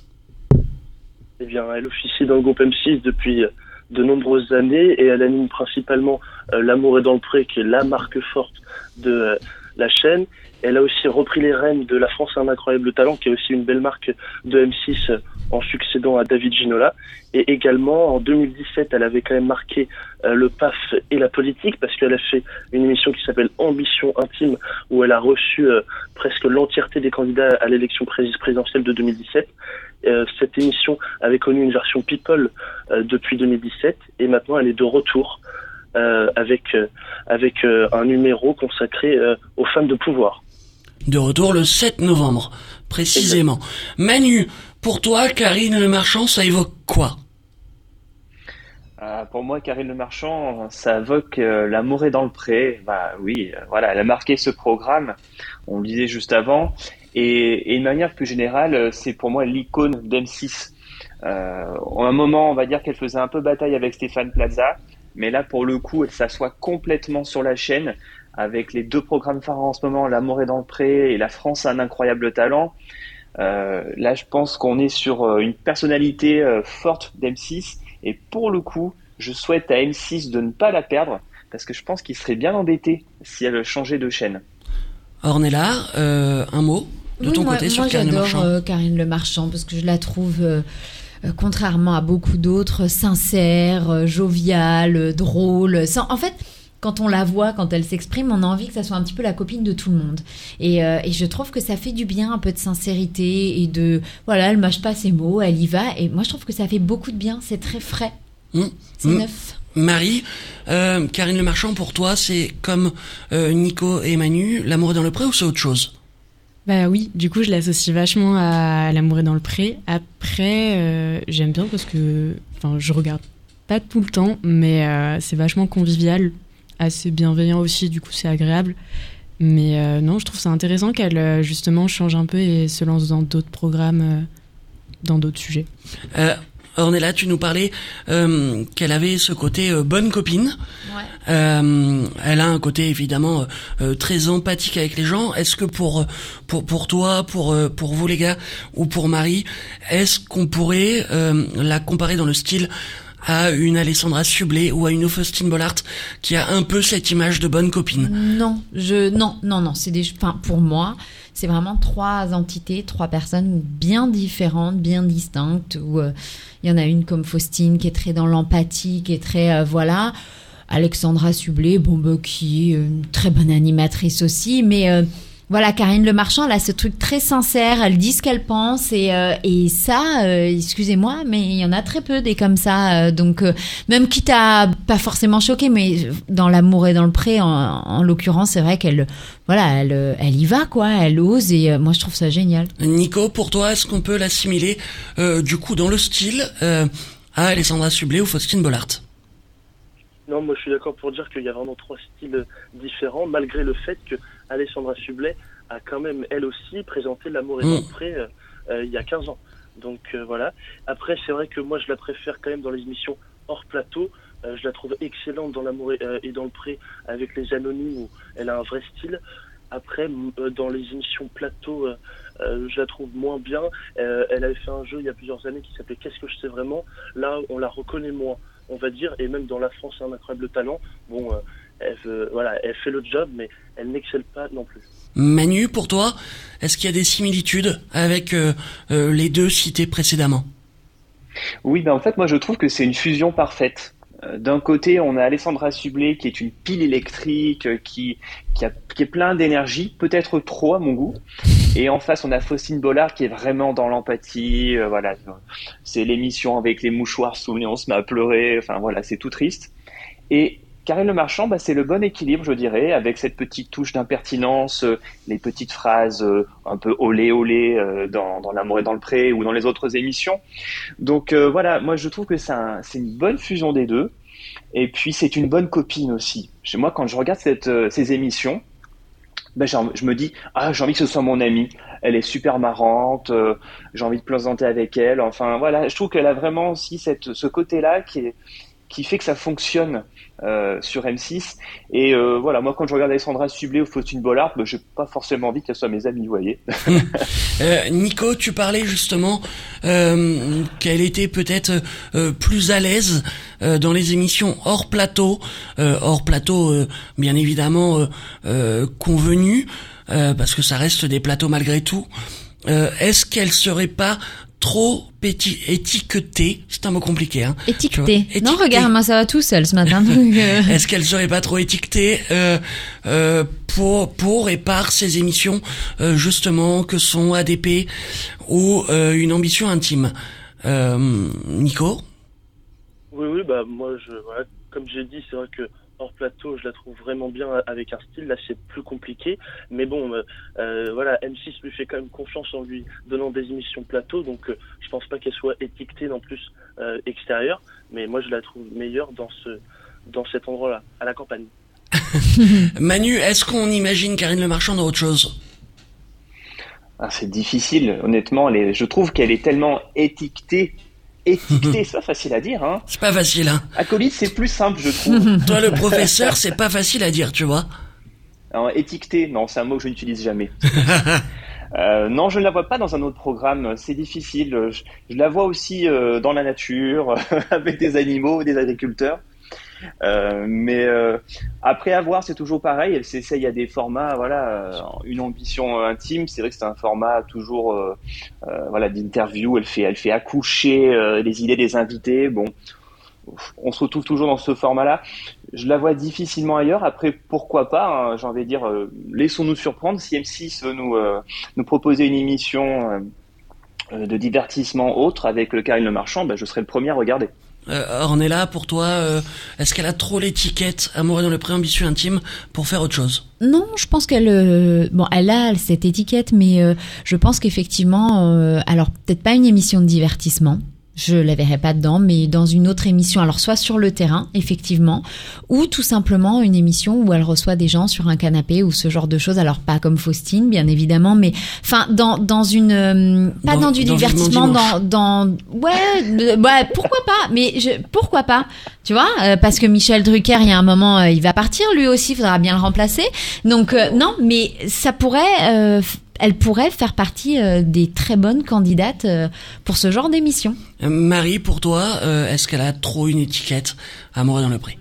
Eh bien, elle officie dans le groupe M6 depuis euh, de nombreuses années et elle anime principalement euh, L'amour est dans le pré, qui est la marque forte de euh, la chaîne. Elle a aussi repris les rênes de La France a un incroyable talent, qui est aussi une belle marque de M6 euh, en succédant à David Ginola. Et également, en 2017, elle avait quand même marqué euh, le PAF et la politique, parce qu'elle a fait une émission qui s'appelle Ambition intime, où elle a reçu euh, presque l'entièreté des candidats à l'élection prés- présidentielle de 2017. Euh, cette émission avait connu une version People depuis 2017 et maintenant elle est de retour avec un numéro consacré aux femmes de pouvoir. De retour le 7 novembre, précisément. Manu, pour toi, Karine Le Marchand, ça évoque quoi? Euh, pour moi, Karine Le Marchand, ça évoque euh, l'amour est dans le pré. Bah oui, euh, voilà, elle a marqué ce programme. On le disait juste avant. Et, et de manière plus générale, euh, c'est pour moi l'icône d'M6. Euh, à un moment, on va dire qu'elle faisait un peu bataille avec Stéphane Plaza, mais là, pour le coup, elle s'assoit complètement sur la chaîne avec les deux programmes phares en ce moment, L'amour est dans le pré et La France a un incroyable talent. Euh, là, je pense qu'on est sur euh, une personnalité euh, forte d'M6 et pour le coup, je souhaite à M6 de ne pas la perdre parce que je pense qu'il serait bien embêté si elle changeait de chaîne. Ornella, euh, un mot de Oui, ton moi, côté sur moi, Karine Le Marchand? euh, Karine Le Marchand parce que je la trouve, contrairement à beaucoup d'autres, sincère, joviale, drôle. Sans- En fait, quand on la voit, quand elle s'exprime, on a envie que ça soit un petit peu la copine de tout le monde. Et, euh, et je trouve que ça fait du bien, un peu de sincérité et de voilà, elle mâche pas ses mots, elle y va. Et moi, je trouve que ça fait beaucoup de bien. C'est très frais, Hmm. c'est Hmm. neuf. Marie, euh, Karine Le Marchand, pour toi, c'est comme euh, Nico et Manu, l'amour est dans le pré ou c'est autre chose? Bah oui, du coup, je l'associe vachement à L'amour est dans le pré. Après, euh, j'aime bien parce que, enfin, je regarde pas tout le temps, mais euh, c'est vachement convivial, assez bienveillant aussi, du coup, c'est agréable. Mais euh, non, je trouve ça intéressant qu'elle euh, justement change un peu et se lance dans d'autres programmes, euh, dans d'autres sujets. Euh, Ornella, tu nous parlais euh, qu'elle avait ce côté euh, bonne copine. Euh, elle a un côté évidemment euh, très empathique avec les gens. Est-ce que pour pour pour toi, pour euh, pour vous les gars ou pour Marie, est-ce qu'on pourrait euh, la comparer dans le style à une Alessandra Sublet ou à une Faustine Bollard qui a un peu cette image de bonne copine. Non, je non non non, c'est des enfin pour moi, c'est vraiment trois entités, trois personnes bien différentes, bien distinctes où euh, il y en a une comme Faustine qui est très dans l'empathie, qui est très euh, voilà, Alexandra Sublet bon bah, qui est une très bonne animatrice aussi mais euh, voilà, Karine Le Marchand, elle a ce truc très sincère, elle dit ce qu'elle pense et, euh, et ça, euh, excusez-moi, mais il y en a très peu des comme ça. euh, donc euh, même quitte à pas forcément choqué, mais dans l'amour et dans le pré, en, en l'occurrence, c'est vrai qu'elle, voilà, elle, euh, elle y va quoi, elle ose et euh, moi je trouve ça génial. Nico, pour toi, est-ce qu'on peut l'assimiler euh, du coup dans le style euh, à Alessandra Sublet ou Faustine Bollard? Non, moi je suis d'accord pour dire qu'il y a vraiment trois styles différents, malgré le fait que Alessandra Sublet a quand même, elle aussi, présenté L'amour et Mm. dans le pré euh, euh, il y a 15 ans. Donc euh, voilà. Après, c'est vrai que moi je la préfère quand même dans les émissions hors plateau. Euh, je la trouve excellente dans L'amour et, euh, et dans le pré avec les anonymes où elle a un vrai style. Après, euh, dans les émissions plateau, je la trouve moins bien. Elle avait fait un jeu il y a plusieurs années qui s'appelait Qu'est-ce que je sais vraiment? Là, on la reconnaît moins, on va dire. Et même dans La France, un incroyable talent, bon, elle, veut- voilà, elle fait le job, mais elle n'excelle pas non plus. Manu, pour toi, est-ce qu'il y a des similitudes avec euh, euh, les deux cités précédemment? Oui, ben en fait, moi je trouve que c'est une fusion parfaite. Euh, D'un côté, on a Alessandra Sublet qui est une pile électrique, qui, qui, a, qui est plein d'énergie, peut-être trop à mon goût. Et en face, on a Faustine Bollard qui est vraiment dans l'empathie. euh, voilà, c'est l'émission avec les mouchoirs sous on se met à pleurer. Enfin voilà, c'est tout triste. Et Karine Le Marchand, bah, c'est le bon équilibre, je dirais, avec cette petite touche d'impertinence, euh, les petites phrases euh, un peu olé olé euh, dans, dans L'amour et dans le pré ou dans les autres émissions. Donc voilà, moi je trouve que c'est un- c'est une bonne fusion des deux. Et puis c'est une bonne copine aussi. Chez moi, quand je regarde ces émissions, envie- je me dis ah j'ai envie que ce soit mon amie. Elle est super marrante. j'ai envie de plaisanter avec elle. Enfin voilà, je trouve qu'elle a vraiment aussi ce côté-là qui est qui fait que ça fonctionne euh, sur M6. Et euh, voilà, moi quand je regarde Alessandra Sublet ou Faustine Bollard, ben, j'ai pas forcément envie qu'elles soient mes amies, vous voyez. [LAUGHS] [LAUGHS] Euh, Nico, tu parlais justement euh, qu'elle était peut-être euh, plus à l'aise euh, dans les émissions hors plateau, euh, hors plateau euh, bien évidemment convenu, euh, parce que ça reste des plateaux malgré tout. Euh, Est-ce qu'elle serait pas trop péti- étiquetée C'est un mot compliqué, hein. Non, regarde, moi ça va tout seul ce matin. [LAUGHS] euh, Est-ce qu'elle serait pas trop étiquetée euh, euh, pour pour et par ces émissions euh, justement que sont ADP ou euh, une ambition intime? Euh, Nico? Oui, oui, bah moi, je, voilà, comme j'ai dit, c'est vrai que hors plateau, je la trouve vraiment bien avec un style. Là, c'est plus compliqué, mais bon, euh, euh, voilà, M6 lui fait quand même confiance en lui donnant des émissions plateau, donc euh, je pense pas qu'elle soit étiquetée non plus euh, extérieure, mais moi, je la trouve meilleure dans ce dans cet endroit-là, à la campagne. [LAUGHS] Manu, est-ce qu'on imagine Karine Le Marchand dans autre chose? Ah, c'est difficile, honnêtement. Je trouve qu'elle est tellement étiquetée. Étiquetée, [LAUGHS] c'est pas facile à dire, hein. C'est pas facile, hein Acolyte, c'est plus simple, je trouve. [LAUGHS] Toi, le professeur, c'est pas facile à dire, tu vois. Alors, étiqueté, non, c'est un mot que je n'utilise jamais. [LAUGHS] Euh, non, je ne la vois pas dans un autre programme. C'est difficile. Je, je la vois aussi euh, dans la nature, avec des animaux, des agriculteurs. Euh, mais euh, après avoir, c'est toujours pareil. Elle s'essaye à des formats, voilà, euh, une ambition intime. C'est vrai que c'est un format toujours, voilà, d'interview. Elle fait, elle fait accoucher les idées des invités. Bon, on se retrouve toujours dans ce format-là. Je la vois difficilement ailleurs. Après, pourquoi pas hein, J'ai envie de dire, laissons-nous surprendre. Si M6 veut nous euh, proposer une émission de divertissement autre avec le Karine Le Marchand, ben, je serai le premier à regarder. Euh, Ornella, pour toi, euh, est-ce qu'elle a trop l'étiquette amoureux dans le préambitieux intime pour faire autre chose? Non, je pense qu'elle, euh, bon, elle a cette étiquette, mais euh, je pense qu'effectivement, euh, alors peut-être pas une émission de divertissement, Je la verrais pas dedans, mais dans une autre émission. Alors soit sur le terrain, effectivement, ou tout simplement une émission où elle reçoit des gens sur un canapé ou ce genre de choses. Alors pas comme Faustine, bien évidemment, mais enfin dans dans une euh, pas dans, Dans- du dans divertissement, dans dans ouais euh, ouais pourquoi pas, mais je, pourquoi pas, tu vois, euh, parce que Michel Drucker, il y a un moment, euh, il va partir, lui aussi, faudra bien le remplacer. Donc euh, non, mais ça pourrait euh, elle pourrait faire partie euh, des très bonnes candidates euh, pour ce genre d'émission. Euh, Marie, pour toi, euh, est-ce qu'elle a trop une étiquette Amour dans le pré?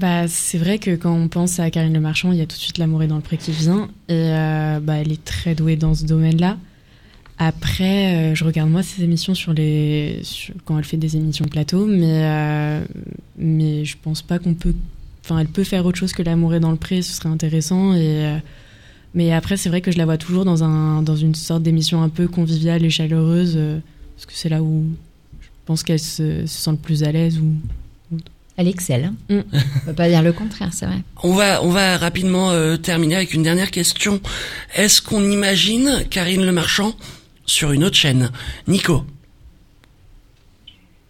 Bah, c'est vrai que quand on pense à Karine Le Marchand, il y a tout de suite l'amour est dans le pré qui vient. Et euh, bah, elle est très douée dans ce domaine-là. Après, euh, je regarde moi ses émissions sur les sur- quand elle fait des émissions plateau, mais euh, mais je pense pas qu'on peut. Enfin, elle peut faire autre chose que l'amour est dans le pré, ce serait intéressant. Et euh, mais après, c'est vrai que je la vois toujours dans un dans une sorte d'émission un peu conviviale et chaleureuse, euh, parce que c'est là où je pense qu'elle se, se sent le plus à l'aise ou Elle excelle. Mm. On peut pas dire le contraire, c'est vrai. On va, on va rapidement euh, terminer avec une dernière question. Est-ce qu'on imagine Karine Le Marchand sur une autre chaîne? Nico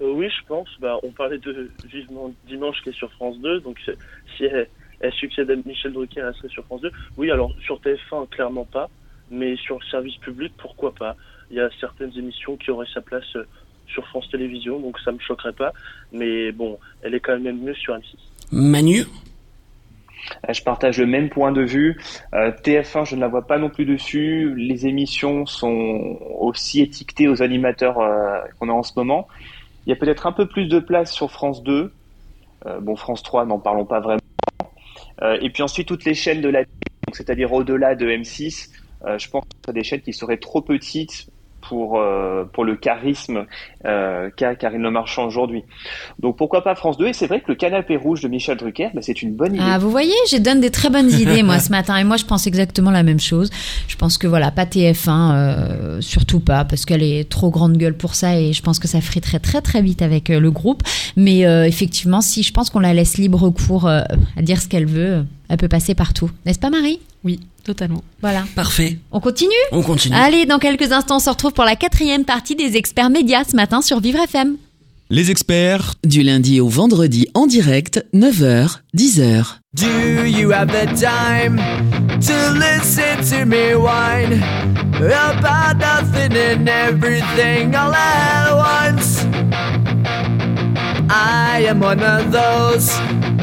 Euh, oui, je pense. Bah, on parlait de Vivement Dimanche qui est sur France 2. Donc, c'est- si elle, elle succède à Michel Drucker, elle serait sur France 2. Oui, alors sur TF1, clairement pas. Mais sur le service public, pourquoi pas? Il y a certaines émissions qui auraient sa place euh, sur France Télévisions, donc ça me choquerait pas. Mais bon, elle est quand même mieux sur M6. Manu? Euh, Je partage le même point de vue. Euh, TF1, je ne la vois pas non plus dessus. Les émissions sont aussi étiquetées aux animateurs euh, qu'on a en ce moment. Il y a peut-être un peu plus de place sur France 2. Euh, bon, France 3, n'en parlons pas vraiment. Euh, et puis ensuite, toutes les chaînes de la c'est-à-dire au-delà de M6, euh, je pense que ce sont des chaînes qui seraient trop petites pour, euh, pour le charisme euh, qu'a Karine Le Marchand aujourd'hui. Donc pourquoi pas France 2 Et c'est vrai que le canapé rouge de Michel Drucker, bah, c'est une bonne idée. Ah, vous voyez, je donne des très bonnes idées moi ce matin et moi je pense exactement la même chose. Je pense que voilà, pas TF1, euh, surtout pas parce qu'elle est trop grande gueule pour ça et je pense que ça friterait très très vite avec euh, le groupe. Mais euh, effectivement, si je pense qu'on la laisse libre cours euh, à dire ce qu'elle veut, elle peut passer partout, n'est-ce pas Marie? Oui, totalement. Voilà. Parfait. On continue On continue. Allez, dans quelques instants, on se retrouve pour la quatrième partie des experts médias ce matin sur Vivre FM. Les experts Du lundi au vendredi en direct, 9h, 10h. Do you have the time to listen to me whine about nothing and everything all at once? I am one of those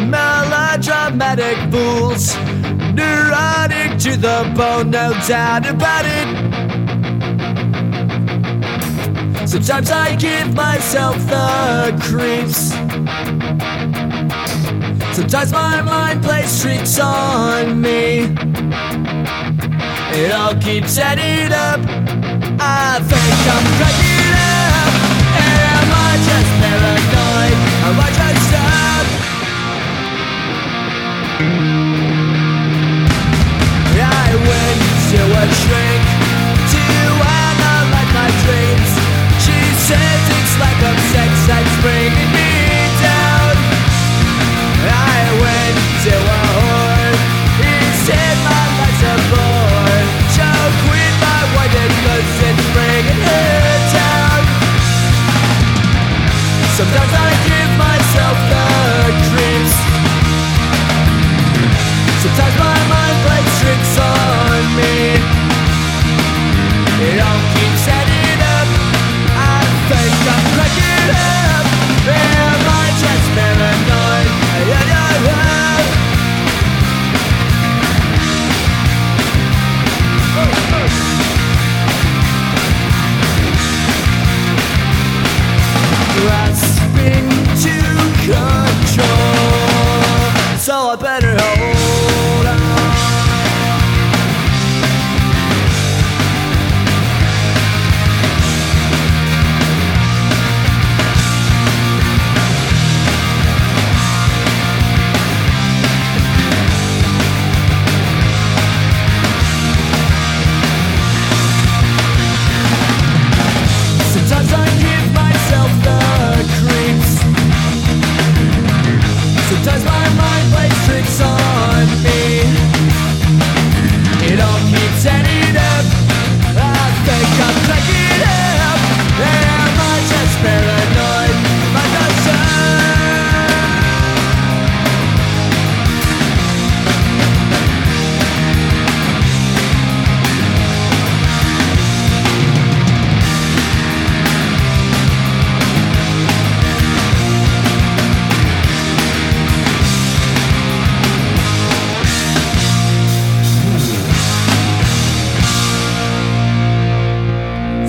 melodramatic fools, neurotic to the bone, no doubt about it. Sometimes I give myself the creeps. Sometimes my mind plays tricks on me. It all keeps adding up. I think I'm cracking up. Am I just paranoid? Am I just up? Shrink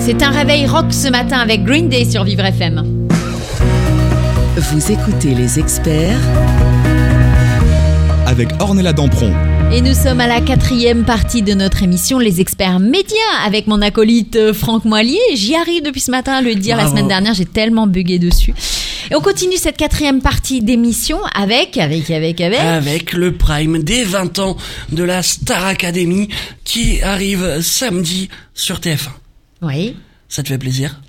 C'est un réveil rock ce matin avec Green Day sur Vivre FM. Vous écoutez les experts Avec Ornella Dampron. Et nous sommes à la quatrième partie de notre émission, les experts médias, avec mon acolyte euh, Franck Moilier. J'y arrive depuis ce matin à le dire la semaine dernière, j'ai tellement bugué dessus. Et on continue cette quatrième partie d'émission avec, avec, avec, avec. Avec le prime des 20 ans de la Star Academy qui arrive samedi sur TF1. Oui. Ça te fait plaisir?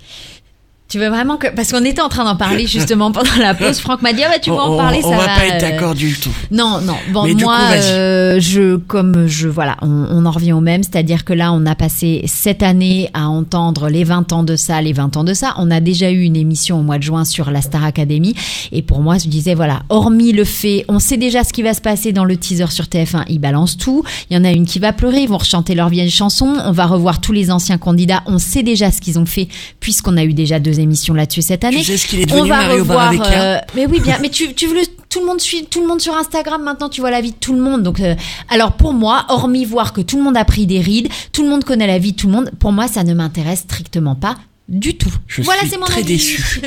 Tu veux vraiment que parce qu'on était en train d'en parler justement pendant la pause. [LAUGHS] Franck m'a dit ah bah tu vas on, en parler, on ça va va. pas être euh, d'accord du tout. Non, non. Bon, Mais moi, coup, euh, je, comme je, voilà, on, on en revient au même, c'est-à-dire que là, on a passé cette année à entendre les 20 ans de ça, les 20 ans de ça. On a déjà eu une émission au mois de juin sur la Star Academy, et pour moi, je disais voilà, hormis le fait, on sait déjà ce qui va se passer dans le teaser sur TF1, ils balancent tout. Il y en a une qui va pleurer, ils vont rechanter leurs vieilles chansons. On va revoir tous les anciens candidats. On sait déjà ce qu'ils ont fait puisqu'on a eu déjà deux émissions là-dessus cette année. Tu sais ce qu'il est On devenu va Mario revoir. Euh, mais oui, bien. Mais tu, tu veux le- tout le monde suit tout le monde sur Instagram maintenant. Tu vois la vie de tout le monde. Donc, euh, alors pour moi, hormis voir que tout le monde a pris des rides, tout le monde connaît la vie de tout le monde. Pour moi, ça ne m'intéresse strictement pas du tout. Je voilà, suis c'est mon très avis. déçu.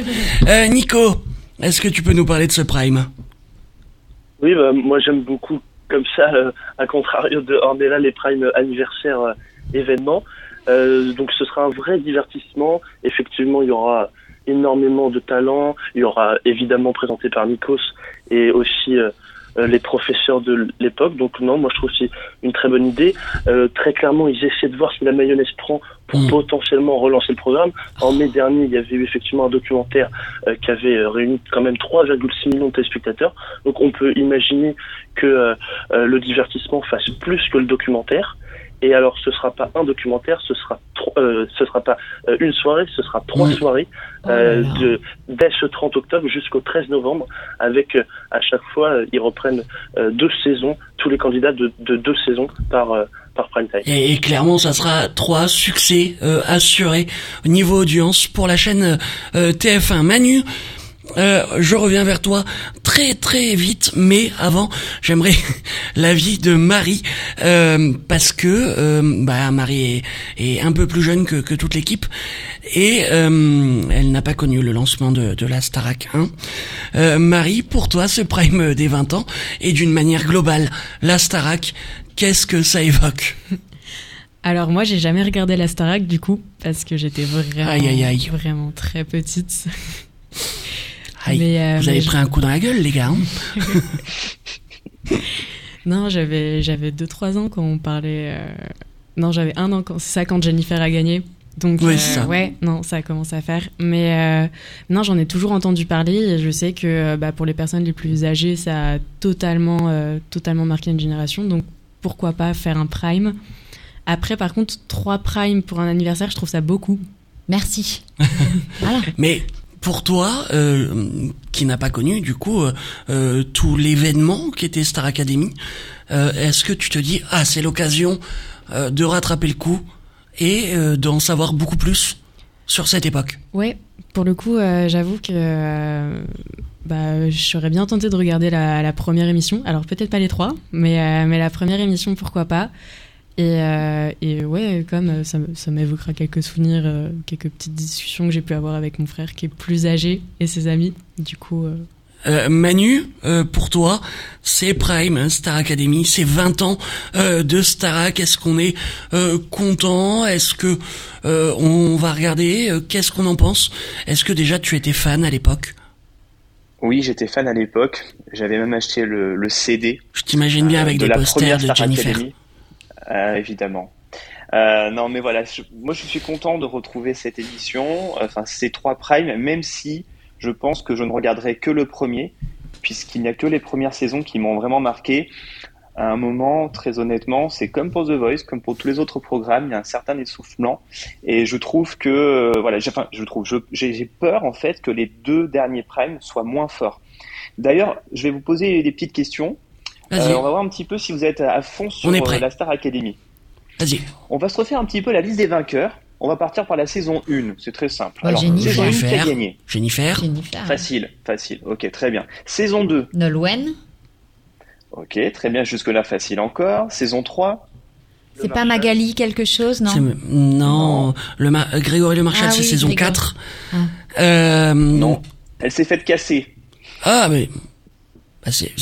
Euh, Nico, est-ce que tu peux nous parler de ce prime? Oui, bah, moi j'aime beaucoup comme ça, euh, à contrario de Ornella, les primes anniversaires euh, événements. Euh, donc ce sera un vrai divertissement. Effectivement, il y aura énormément de talent. Il y aura évidemment présenté par Nikos et aussi euh, euh, les professeurs de l'époque. Donc non, moi je trouve c'est une très bonne idée. Euh, très clairement, ils essaient de voir si la mayonnaise prend pour Mm. potentiellement relancer le programme. En mai dernier, il y avait eu effectivement un documentaire euh, qui avait euh, réuni quand même 3,6 millions de téléspectateurs. Donc on peut imaginer que euh, le divertissement fasse plus que le documentaire. Et alors, ce sera pas un documentaire, ce sera euh, ce sera pas euh, une soirée, ce sera trois soirées Oh euh, de dès ce 30 octobre jusqu'au 13 novembre, avec euh, à chaque fois euh, ils reprennent euh, deux saisons, tous les candidats de, de deux saisons par euh, par prime time. et, et clairement, ça sera trois succès euh, assurés au niveau audience pour la chaîne euh, TF1. Manu, euh, je reviens vers toi très très vite, mais avant, j'aimerais [LAUGHS] l'avis de Marie euh, parce que euh, bah, Marie est, est un peu plus jeune que, que toute l'équipe et euh, elle n'a pas connu le lancement de, de la Starac 1. Euh, Marie, pour toi, ce prime des 20 ans et d'une manière globale, la Starac, qu'est-ce que ça évoque? [LAUGHS] Alors moi, j'ai jamais regardé la Starac du coup parce que j'étais vraiment, Aïe, aïe, aïe. vraiment très petite. [LAUGHS] Aïe, Mais, euh, vous mais avez je- pris un coup dans la gueule, les gars. hein [LAUGHS] Non, j'avais j'avais deux trois ans quand on parlait. euh, Non, j'avais un an quand c'est ça quand Jennifer a gagné. Donc Oui, euh, c'est ça. ouais, non, ça a commencé à faire. Mais euh, non, j'en ai toujours entendu parler et je sais que euh, bah, pour les personnes les plus âgées, ça a totalement euh, totalement marqué une génération. Donc pourquoi pas faire un prime. Après, par contre, trois primes pour un anniversaire, je trouve ça beaucoup. Merci. voilà. [LAUGHS] Mais pour toi, euh, qui n'a pas connu du coup euh, euh, tout l'événement qui était Star Academy, euh, est-ce que tu te dis ah c'est l'occasion euh, de rattraper le coup et euh, d'en savoir beaucoup plus sur cette époque? Ouais, pour le coup, j'avoue que bah, je serais bien tentée de regarder la, la première émission. Alors peut-être pas les trois, mais, mais la première émission, pourquoi pas. Et, euh, et ouais, comme euh, ça, ça m'évoquera quelques souvenirs, euh, quelques petites discussions que j'ai pu avoir avec mon frère qui est plus âgé et ses amis. Du coup, euh, Euh, Manu, euh, pour toi, c'est Prime, hein, Star Academy, c'est 20 ans euh, de Starac. Est-ce qu'on est euh, content? Est-ce que euh, on va regarder? Qu'est-ce qu'on en pense? Est-ce que déjà tu étais fan à l'époque? Oui, j'étais fan à l'époque. J'avais même acheté le, le CD. Je t'imagine bien avec de des la posters première de Star Jennifer. Academy. Euh, évidemment. Euh, non, mais voilà, moi je suis content de retrouver cette édition, enfin ces trois primes, même si je pense que je ne regarderai que le premier, puisqu'il n'y a que les premières saisons qui m'ont vraiment marqué. À un moment, très honnêtement, c'est comme pour The Voice, comme pour tous les autres programmes, il y a un certain essoufflement, et je trouve que, euh, voilà, enfin, je trouve, j'ai peur en fait que les deux derniers primes soient moins forts. D'ailleurs, je vais vous poser des petites questions. Euh, on va voir un petit peu si vous êtes à fond sur On est prêt. euh, la Star Academy. vas-y. On va se refaire un petit peu la liste des vainqueurs. On va partir par la saison 1, c'est très simple. Ouais, Alors, Jennifer. saison 1 qui a Jennifer. gagné. Jennifer, Jennifer. Facile, facile. Ok, très bien. Saison 2, Nolwenn. ok, très bien, jusque-là facile encore. Saison 3, C'est pas Magali quelque chose, non? C'est- Non, le Ma- euh, Grégory Le Marchal, Ah c'est oui, saison Grégory. 4. Ah. Euh, Non. Elle s'est faite casser. Ah, mais. Bah, c'est.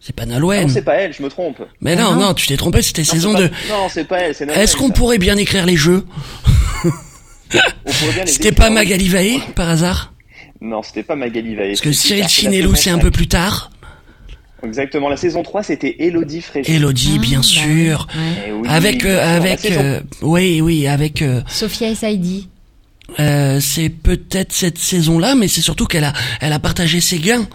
C'est pas Ah Nolwenn. Non, c'est pas elle, je me trompe. mais non, non, tu t'es trompé, c'était saison c'est 2. pas- Non, c'est pas elle, c'est Nolwenn, Est-ce qu'on pourrait bien écrire les jeux C'était pas Magali Vaé, par hasard Non, c'était pas Magali Vaé. Parce que Cyril saison c'est un 5. peu plus tard. Exactement, la saison 3, c'était Elodie Frégé. Elodie, Ah, bien bah sûr. Eh oui, avec, euh, avec, saison- euh, oui, oui, avec, euh, Sophia et Saïdi. euh, c'est peut-être cette saison-là, mais c'est surtout qu'elle a, elle a partagé ses gains,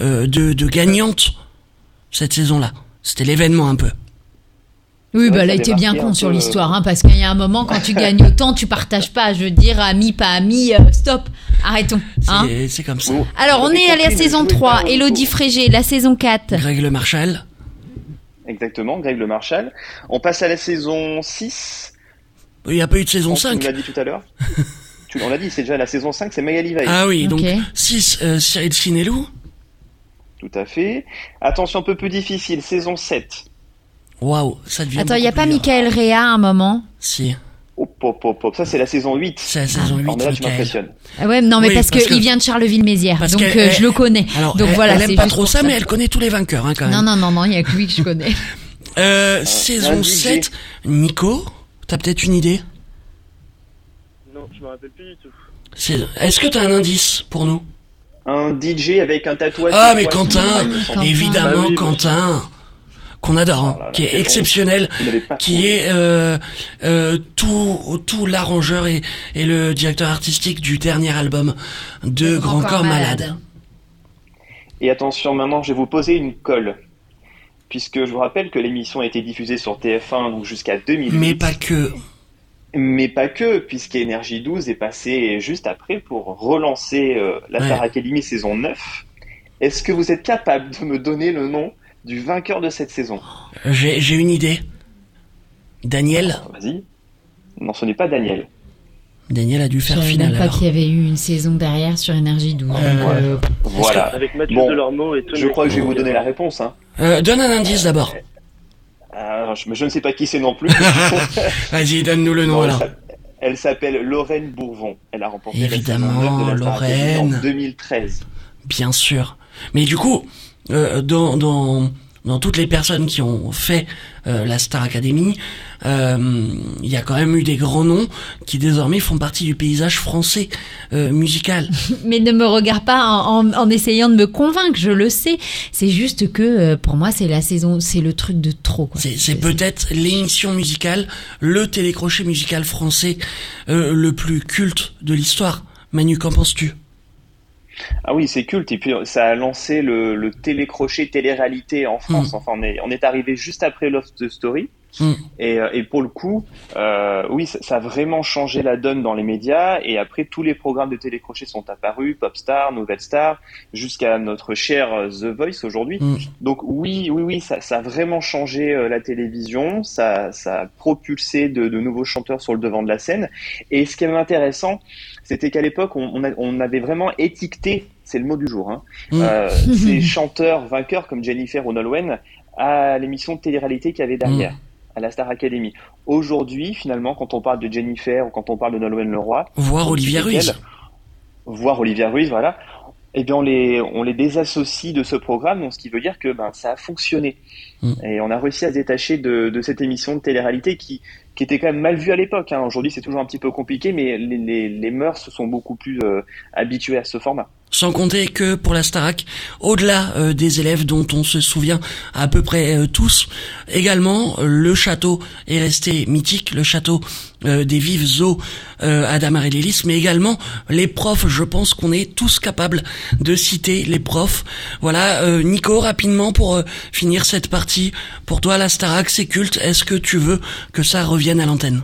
euh, euh, de, de gagnante, cette saison-là. C'était l'événement un peu. Oui, bah là, il était bien con sur l'histoire, hein, parce qu'il y a un moment, quand tu [LAUGHS] gagnes autant, tu partages pas. Je veux dire, ami, pas ami, euh, stop, arrêtons. Hein C'est, comme ça. Alors, on est à la saison jouez 3, pas au Elodie. Frégé, la saison 4. Greg Le Marchal. Exactement, Greg Le Marchal. On passe à la saison 6. Il n'y a pas eu de saison On 5. l'a dit tout à l'heure. Tu- on l'a dit, c'est déjà la saison 5, c'est Magali Vaé. Ah oui, donc Ok. 6, euh, Cyril Chinelou. Tout à fait. Attention, un peu plus difficile, saison 7. Waouh, ça devient Attends, il y a pas. Michael Réa à un moment Si, Hop, hop, hop, hop. Ça, c'est la saison 8. c'est la saison 8, Alors, mais là, tu m'impressionnes. Ah Ouais, non, mais Oui, parce, parce que, que- il vient de Charleville-Mézières, donc euh, elle- je le connais. Alors, donc elle, voilà, elle aime pas trop ça, mais elle connaît tous les vainqueurs, hein, quand même. Non, non, non, non, il y a que lui que je connais. Euh, saison un DJ. 7, Nico, t'as peut-être une idée? Non, je me rappelle plus du tout. Est-ce que t'as un indice pour nous? Un DJ avec un tatouage. Ah, mais. Quentin, évidemment, Bah oui, Quentin, qu'on adore, hein, Oh là là, qui est exceptionnel, qui est euh, euh, tout, tout l'arrangeur et, et le directeur artistique du dernier album de Grand Corps Malade. Et attention, maintenant, je vais vous poser une colle. Puisque je vous rappelle que l'émission a été diffusée sur TF1 donc jusqu'à 2008. Mais pas que. Mais pas que, puisqu'Energie 12 est passé juste après pour relancer euh, la Ouais. Star Academy saison 9. Est-ce que vous êtes capable de me donner le nom du vainqueur de cette saison? J'ai j'ai une idée. Daniel Vas-y. Non, ce n'est pas Daniel. Daniel a dû Je faire savais finale même pas qu'il y avait eu une saison derrière sur Énergie 12. Euh, Euh, Voilà. Avec Mathieu Bon, Delormeau et Tony. Je crois que je vais vous donner la réponse. Hein. Euh, donne un indice d'abord. Euh, je, mais je ne sais pas qui c'est non plus. [LAUGHS] Vas-y, donne-nous le nom alors. s'appelle- Elle s'appelle Lorraine Bourvon. Elle a remporté Évidemment, la saison 9 de la Lorraine. en 2013. Bien sûr. Mais du coup, euh, dans, dans, dans toutes les personnes qui ont fait euh, la Star Academy, euh, il y a quand même eu des grands noms qui désormais font partie du paysage français euh, musical. [LAUGHS] Mais ne me regarde pas en, en- en essayant de me convaincre, je le sais. C'est juste que euh, pour moi, c'est la saison, c'est le truc de trop. quoi. C'est, c'est peut-être l'émission musicale, le télécrochet musical français euh, le plus culte de l'histoire. Manu, qu'en penses-tu? Ah oui, c'est culte. Et puis ça a lancé le, le télécrochet télé-réalité en France. Mm. Enfin, on est, on est arrivé juste après Love the Story. Mm. Et, euh, et pour le coup, euh, oui, ça, ça a vraiment changé la donne dans les médias. Et après, tous les programmes de télécrochet sont apparus, Popstar, Nouvelle Star, jusqu'à notre cher euh, The Voice aujourd'hui. Mm. Donc oui, oui, oui, ça, ça a vraiment changé euh, la télévision. Ça, ça a propulsé de, de nouveaux chanteurs sur le devant de la scène. Et ce qui est intéressant, c'était qu'à l'époque, on, on, a- on avait vraiment étiqueté, c'est le mot du jour, hein, Mm. euh, [LAUGHS] ces chanteurs vainqueurs comme Jennifer ou Nolwenn à l'émission de télé-réalité qu'il y avait derrière, à la Star Academy. Aujourd'hui, finalement, quand on parle de Jennifer ou quand on parle de Nolwenn Leroy, Voir Olivia Ruiz. Voir Olivia Ruiz, voilà. Eh bien, on les, on les désassocie de ce programme, donc ce qui veut dire que ben, ça a fonctionné. Mm. Et on a réussi à se détacher de, de cette émission de télé-réalité qui, qui était quand même mal vue à l'époque. Hein. Aujourd'hui, c'est toujours un petit peu compliqué, mais les, les, les mœurs se sont beaucoup plus euh, habituées à ce format. Sans compter que pour la Starac, au-delà euh, des élèves dont on se souvient à peu près euh, tous, également le château est resté mythique, le château euh, des vives eaux euh, Adam Lélis, mais également les profs. Je pense qu'on est tous capables de citer les profs. Voilà, Nico, rapidement pour finir cette partie. Pour toi, la Starac, c'est culte. Est-ce que tu veux que ça revienne à l'antenne?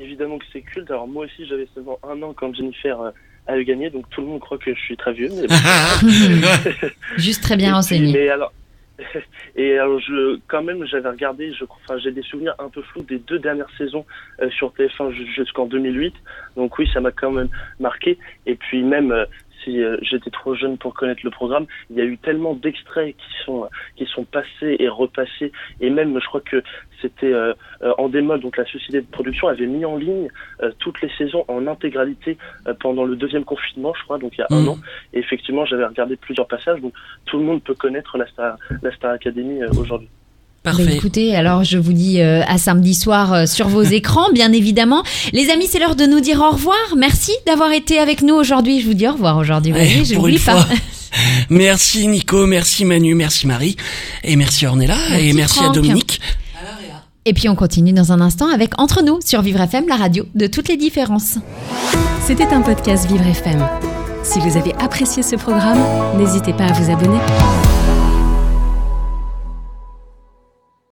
Évidemment que c'est culte. Alors moi aussi, j'avais seulement un an quand Jennifer euh, a eu gagné, donc tout le monde croit que je suis très vieux. Mais. [LAUGHS] [LAUGHS] Juste très bien renseigné. Mais alors, [LAUGHS] et alors je, quand même, j'avais regardé, je, enfin, j'ai des souvenirs un peu flous des deux dernières saisons euh, sur TF1 ju- jusqu'en 2008. Donc oui, ça m'a quand même marqué. Et puis même, euh, si euh, j'étais trop jeune pour connaître le programme. Il y a eu tellement d'extraits qui sont qui sont passés et repassés, et même je crois que c'était euh, euh, en démol, donc la société de production avait mis en ligne euh, toutes les saisons en intégralité euh, pendant le deuxième confinement, je crois, donc il y a un Mhm. an. Et effectivement, j'avais regardé plusieurs passages, donc tout le monde peut connaître la Star, la Star Academy euh, Bah, écoutez, alors je vous dis euh, à samedi soir euh, sur vos [LAUGHS] écrans, bien évidemment. Les amis, c'est l'heure de nous dire au revoir. Merci d'avoir été avec nous aujourd'hui. Je vous dis au revoir aujourd'hui. Vous Ouais, voyez, je pour n'oublie une pas. fois. [LAUGHS] Merci Nico, merci Manu, merci Marie, et merci Ornella, et merci Franck. à Dominique. Et puis on continue dans un instant avec Entre nous sur Vivre FM, la radio de toutes les différences. C'était un podcast Vivre FM. Si vous avez apprécié ce programme, n'hésitez pas à vous abonner.